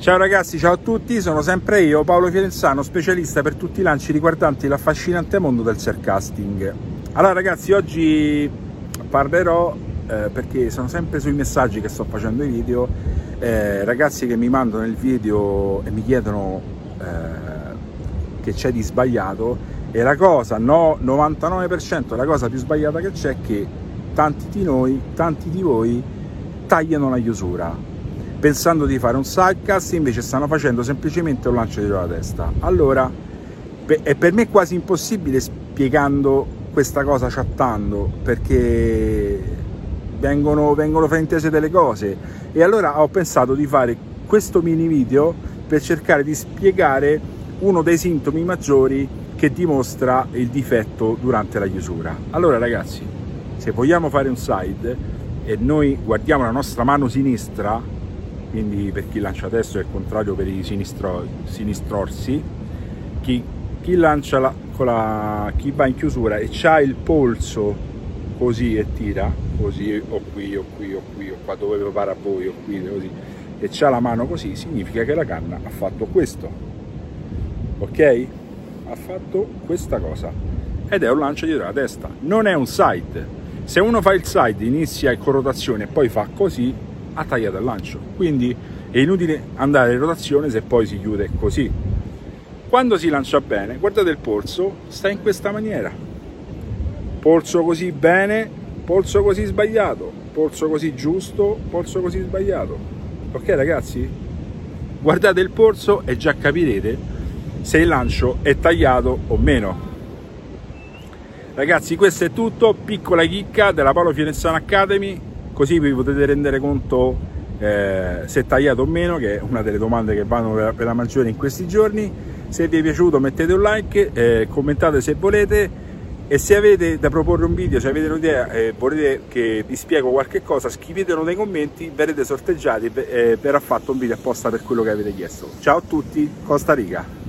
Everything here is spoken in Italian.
Ciao ragazzi, ciao a tutti, sono sempre io, Paolo Fiorenzano, specialista per tutti i lanci riguardanti l'affascinante mondo del surcasting. Allora ragazzi, oggi parlerò, eh, perché sono sempre sui messaggi che sto facendo i video, eh, ragazzi che mi mandano il video e mi chiedono eh, che c'è di sbagliato e la cosa, no, 99% la cosa più sbagliata che c'è è che tanti di noi, tanti di voi tagliano la chiusura pensando di fare un sidecast invece stanno facendo semplicemente un lancio dietro la testa. Allora è per me quasi impossibile spiegando questa cosa chattando perché vengono, vengono fraintese delle cose. E allora ho pensato di fare questo mini video per cercare di spiegare uno dei sintomi maggiori che dimostra il difetto durante la chiusura. Allora ragazzi se vogliamo fare un side e noi guardiamo la nostra mano sinistra quindi per chi lancia adesso è il contrario per i sinistro, sinistrorsi, chi, chi, la, la, chi va in chiusura e ha il polso così e tira, così o qui o qui o qui o qua dove pare a voi o qui così, e c'ha la mano così, significa che la canna ha fatto questo, ok? Ha fatto questa cosa ed è un lancio dietro la testa, non è un side. Se uno fa il side, inizia con rotazione e poi fa così, ha tagliato il lancio. Quindi è inutile andare in rotazione se poi si chiude così. Quando si lancia bene, guardate il polso, sta in questa maniera. Polso così bene, polso così sbagliato, polso così giusto, polso così sbagliato. Ok ragazzi? Guardate il polso e già capirete se il lancio è tagliato o meno. Ragazzi, questo è tutto, piccola chicca della Paolo Fiorenzano Academy così vi potete rendere conto eh, se tagliato o meno che è una delle domande che vanno per, per la maggiore in questi giorni se vi è piaciuto mettete un like eh, commentate se volete e se avete da proporre un video, se avete un'idea e eh, volete che vi spiego qualche cosa, scrivetelo nei commenti, verrete sorteggiati e eh, verrà fatto un video apposta per quello che avete chiesto. Ciao a tutti, Costa Rica!